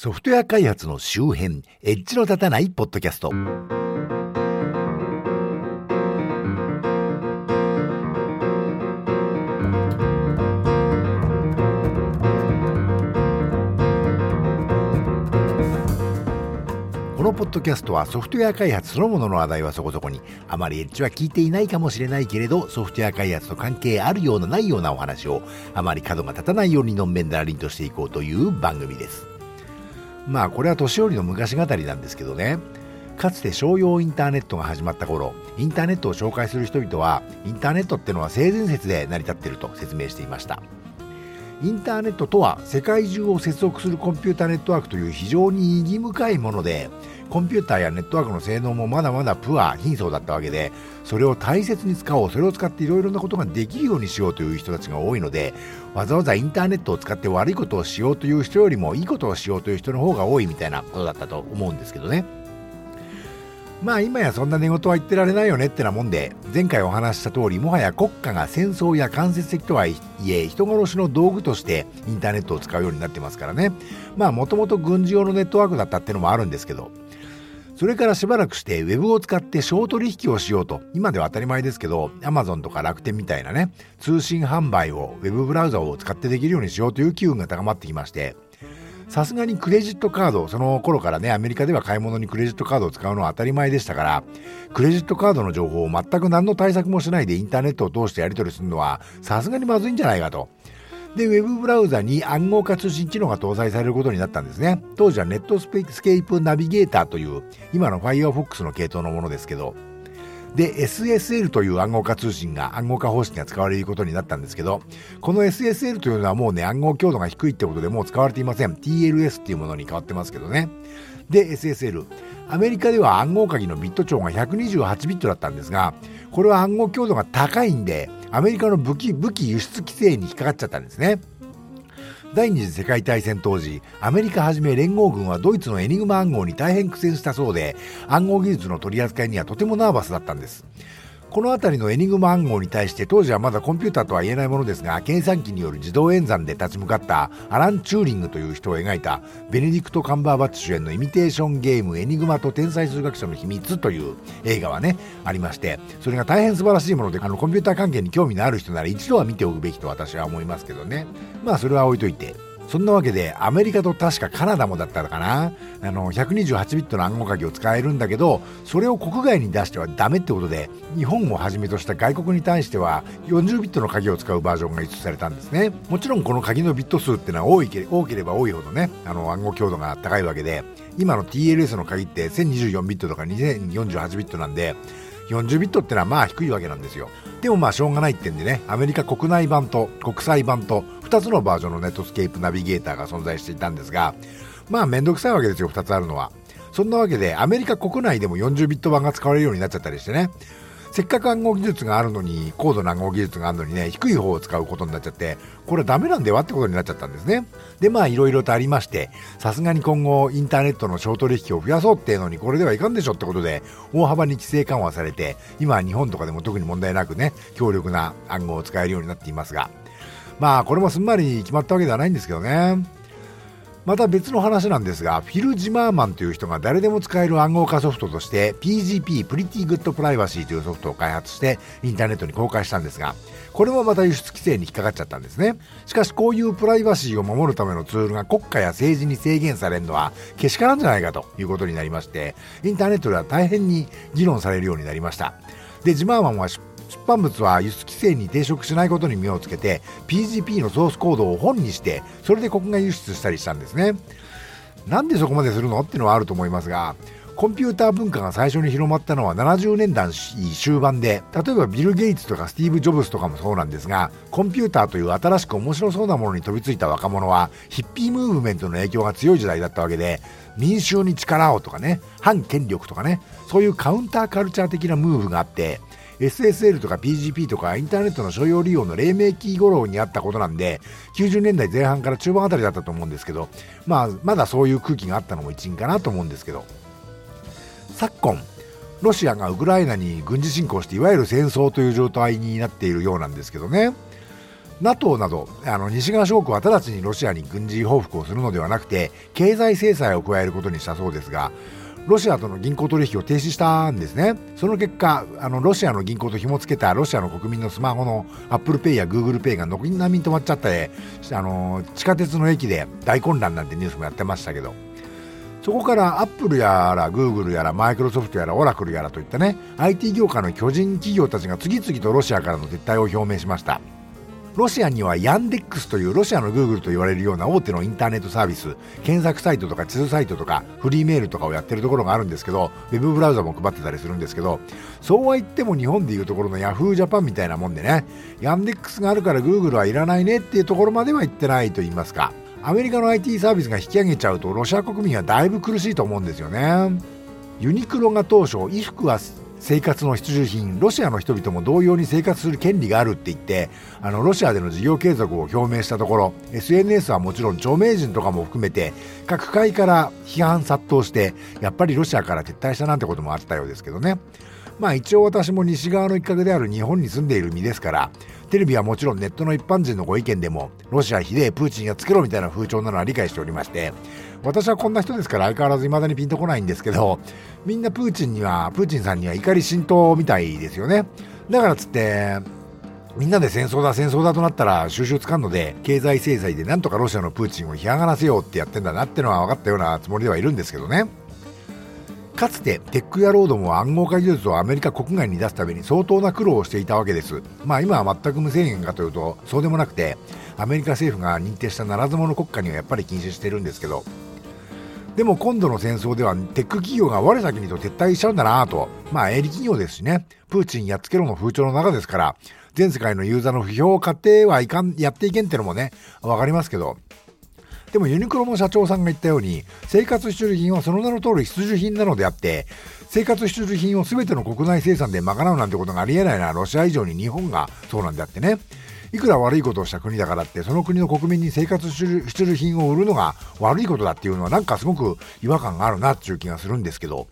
ソフトウェア開発の周辺、エッジの立たないポッドキャスト。このポッドキャストはソフトウェア開発そのものの話題はそこそこにあまりエッジは聞いていないかもしれないけれどソフトウェア開発と関係あるようなないようなお話をあまり角が立たないようにのんべんだらりんとしていこうという番組ですまあこれは年寄りの昔語りなんですけどね。かつて商用インターネットが始まった頃インターネットを紹介する人々はインターネットってのは性善説で成り立っていると説明していました。インターネットとは世界中を接続するコンピュータネットワークという非常に意義深いものでコンピューターやネットワークの性能もまだまだプア貧相だったわけでそれを大切に使おうそれを使っていろいろなことができるようにしようという人たちが多いのでわざわざインターネットを使って悪いことをしようという人よりもいいことをしようという人の方が多いみたいなことだったと思うんですけどね。まあ今やそんな寝言は言ってられないよねってなもんで前回お話した通りもはや国家が戦争や間接的とはいえ人殺しの道具としてインターネットを使うようになってますからね。まあもともと軍事用のネットワークだったってのもあるんですけどそれからしばらくしてウェブを使って小取引をしようと今では当たり前ですけど Amazon とか楽天みたいなね通信販売をウェブブラウザを使ってできるようにしようという機運が高まってきましてさすがにクレジットカード、その頃からね、アメリカでは買い物にクレジットカードを使うのは当たり前でしたから、クレジットカードの情報を全く何の対策もしないでインターネットを通してやり取りするのは、さすがにまずいんじゃないかと。で、ウェブブラウザに暗号化通信機能が搭載されることになったんですね。当時はネットスケープナビゲーターという、今の Firefox の系統のものですけど、で SSL という暗号化通信が暗号化方式が使われることになったんですけどこの SSL というのはもうね暗号強度が低いってことでもう使われていません。TLS っていうものに変わってますけどね。で SSL アメリカでは暗号鍵のビット長が128ビットだったんですがこれは暗号強度が高いんでアメリカの武器武器輸出規制に引っかかっちゃったんですね。第二次世界大戦当時アメリカはじめ連合軍はドイツのエニグマ暗号に大変苦戦したそうで暗号技術の取り扱いにはとてもナーバスだったんです。この辺りのエニグマ暗号に対して当時はまだコンピューターとは言えないものですが計算機による自動演算で立ち向かったアラン・チューリングという人を描いたベネディクト・カンバーバッチ主演のイミテーションゲームエニグマと天才数学者の秘密という映画はねありましてそれが大変素晴らしいものであのコンピューター関係に興味のある人なら一度は見ておくべきと私は思いますけどね。まあそれは置いといて。そんなわけでアメリカと確かカナダもだったのかな。あの128ビットの暗号鍵を使えるんだけどそれを国外に出してはダメってことで日本をはじめとした外国に対しては40ビットの鍵を使うバージョンが輸出されたんですね。もちろんこの鍵のビット数っていうのは多いけ多ければ多いほどねあの暗号強度が高いわけで今の TLS の鍵って1024ビットとか2048ビットなんで40ビットってのはまあ低いわけなんですよ。でもまあしょうがないってんでねアメリカ国内版と国際版と2つのバージョンのネットスケープナビゲーターが存在していたんですがまあめんどくさいわけですよ2つあるのは。そんなわけでアメリカ国内でも40ビット版が使われるようになっちゃったりしてね。せっかく暗号技術があるのに高度な暗号技術があるのにね低い方を使うことになっちゃってこれはダメなんではってことになっちゃったんですね。でまあいろいろとありましてさすがに今後インターネットの小取引を増やそうっていうのにこれではいかんでしょってことで大幅に規制緩和されて今は日本とかでも特に問題なくね強力な暗号を使えるようになっていますがまあこれもすんなり決まったわけではないんですけどね。また別の話なんですがフィル・ジマーマンという人が誰でも使える暗号化ソフトとして PGP Pretty Good Privacy というソフトを開発してインターネットに公開したんですがこれもまた輸出規制に引っかかっちゃったんですね。しかしこういうプライバシーを守るためのツールが国家や政治に制限されるのはけしからんじゃないかということになりましてインターネットでは大変に議論されるようになりました。でジマーマンは出出版物は輸出規制に抵触しないことに目をつけて PGP のソースコードを本にしてそれで国外輸出したりしたんですね。なんでそこまでするのっていうのはあると思いますがコンピューター文化が最初に広まったのは70年代終盤で例えばビル・ゲイツとかスティーブ・ジョブズとかもそうなんですがコンピューターという新しく面白そうなものに飛びついた若者はヒッピームーブメントの影響が強い時代だったわけで民衆に力をとかね反権力とかねそういうカウンターカルチャー的なムーブがあって SSL とか PGP とかインターネットの所要利用の黎明期頃にあったことなんで90年代前半から中盤あたりだったと思うんですけど、まあ、まだそういう空気があったのも一因かなと思うんですけど。昨今ロシアがウクライナに軍事侵攻していわゆる戦争という状態になっているようなんですけどね。NATO などあの西側諸国は直ちにロシアに軍事報復をするのではなくて経済制裁を加えることにしたそうですがロシアとの銀行取引を停止したんですね。その結果あのロシアの銀行と紐付けたロシアの国民のスマホの ApplePay や GooglePay が軒並み止まっちゃってあの地下鉄の駅で大混乱なんてニュースもやってましたけど。そこからアップルやらグーグルやらマイクロソフトやらオラクルやらといったね IT 業界の巨人企業たちが次々とロシアからの撤退を表明しました。ロシアにはヤンデックスというロシアのグーグルと言われるような大手のインターネットサービス検索サイトとか地図サイトとかフリーメールとかをやってるところがあるんですけどウェブブラウザも配ってたりするんですけどそうは言っても日本でいうところのヤフージャパンみたいなもんでねヤンデックスがあるからグーグルはいらないねっていうところまでは言ってないと言いますかアメリカの IT サービスが引き上げちゃうとロシア国民はだいぶ苦しいと思うんですよね。ユニクロが当初衣服は生活の必需品ロシアの人々も同様に生活する権利があるって言ってあのロシアでの事業継続を表明したところ SNS はもちろん著名人とかも含めて各界から批判殺到してやっぱりロシアから撤退したなんてこともあったようですけどね。まあ一応私も西側の一角である日本に住んでいる身ですからテレビはもちろんネットの一般人のご意見でもロシアひでえプーチンやつけろみたいな風潮なのは理解しておりまして私はこんな人ですから相変わらず未だにピンとこないんですけどみんなプーチンにはプーチンさんには怒り浸透みたいですよね。だからつってみんなで戦争だ戦争だとなったら収拾つかんので経済制裁でなんとかロシアのプーチンを干上がらせようってやってんだなってのは分かったようなつもりではいるんですけどね。かつてテックやロードも暗号化技術をアメリカ国外に出すために相当な苦労をしていたわけです。まあ今は全く無制限かというとそうでもなくてアメリカ政府が認定したならず者国家にはやっぱり禁止してるんですけど。でも今度の戦争ではテック企業が我先にと撤退しちゃうんだなと。まあ営利企業ですしね。プーチンやっつけろの風潮の中ですから全世界のユーザーの不評を買ってはいかんやっていけんってのもね分かりますけど。でもユニクロの社長さんが言ったように生活必需品はその名の通り必需品なのであって生活必需品を全ての国内生産で賄うなんてことがありえないのはロシア以上に日本がそうなんであってね。いくら悪いことをした国だからってその国の国民に生活必需品を売るのが悪いことだっていうのはなんかすごく違和感があるなっていう気がするんですけど。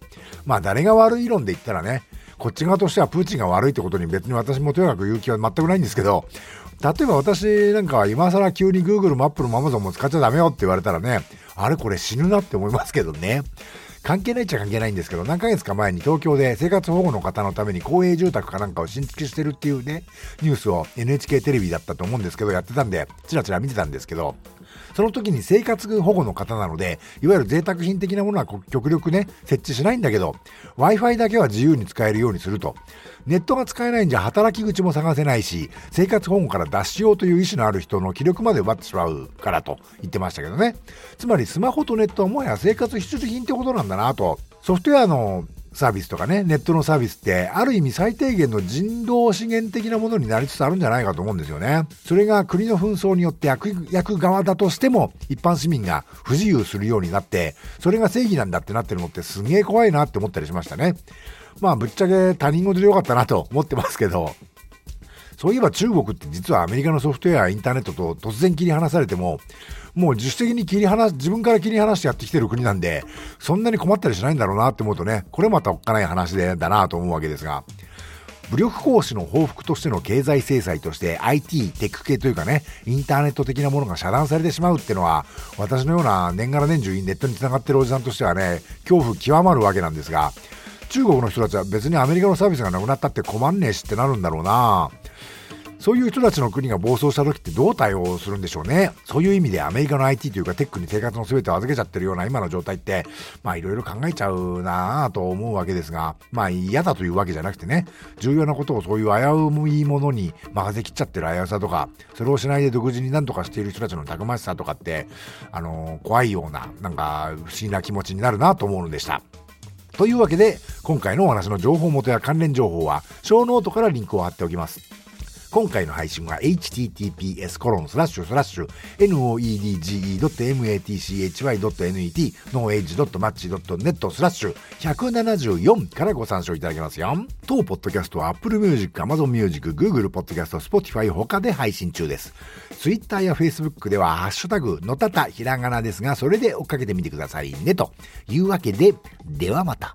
まあ誰が悪い論で言ったらねこっち側としてはプーチンが悪いってことに別に私もとにかく言う気は全くないんですけど例えば私なんかは今更急に Google も Apple も Amazon も使っちゃダメよって言われたらね、あれこれ死ぬなって思いますけどね。関係ないっちゃ関係ないんですけど、何ヶ月か前に東京で生活保護の方のために公営住宅かなんかを新築してるっていうね、ニュースを NHK テレビだったと思うんですけど、やってたんで、ちらちら見てたんですけど、その時に生活保護の方なので、いわゆる贅沢品的なものは極力ね、設置しないんだけど、Wi-Fi だけは自由に使えるようにすると。ネットが使えないんじゃ働き口も探せないし、生活保護から脱しようという意思のある人の気力まで奪ってしまうからと言ってましたけどね。つまりスマホとネットはもはや生活必需品ってことなんだなと。ソフトウェアのサービスとかね、ネットのサービスって、ある意味最低限の人道資源的なものになりつつあるんじゃないかと思うんですよね。それが国の紛争によって悪役側だとしても、一般市民が不自由するようになって、それが正義なんだってなってるのってすげえ怖いなって思ったりしましたね。まあぶっちゃけ他人事でよかったなと思ってますけど、そういえば中国って実はアメリカのソフトウェア、インターネットと突然切り離されても、もう自主的に切り離す、自分から切り離してやってきてる国なんで、そんなに困ったりしないんだろうなって思うとね、これまたおっかない話でだなと思うわけですが、武力行使の報復としての経済制裁として IT、テック系というかね、インターネット的なものが遮断されてしまうってのは、私のような年がら年中ネットに繋がってるおじさんとしてはね、恐怖極まるわけなんですが、中国の人たちは別にアメリカのサービスがなくなったって困んねえしってなるんだろうな。そういう人たちの国が暴走した時ってどう対応するんでしょうね。そういう意味でアメリカの IT というかテックに生活の全てを預けちゃってるような今の状態って、まあいろいろ考えちゃうなぁと思うわけですが、まあ嫌だというわけじゃなくてね、重要なことをそういう危ういものに任せきっちゃってる危うさとか、それをしないで独自に何とかしている人たちのたくましさとかって、あのー、怖いような、なんか不思議な気持ちになるなと思うのでした。というわけで、今回のお話の情報元や関連情報は、ショーノートからリンクを貼っておきます。今回の配信は https コロンスラッシュスラッシュ noedge.matchy.net noage.match.net スラッシュ174からご参照いただけますよ。当ポッドキャストは Apple Music、Amazon Music、Google Podcast、Spotify 他で配信中です。Twitter や Facebook ではハッシュタグのたたひらがなですが、それで追っかけてみてくださいね。というわけで、ではまた。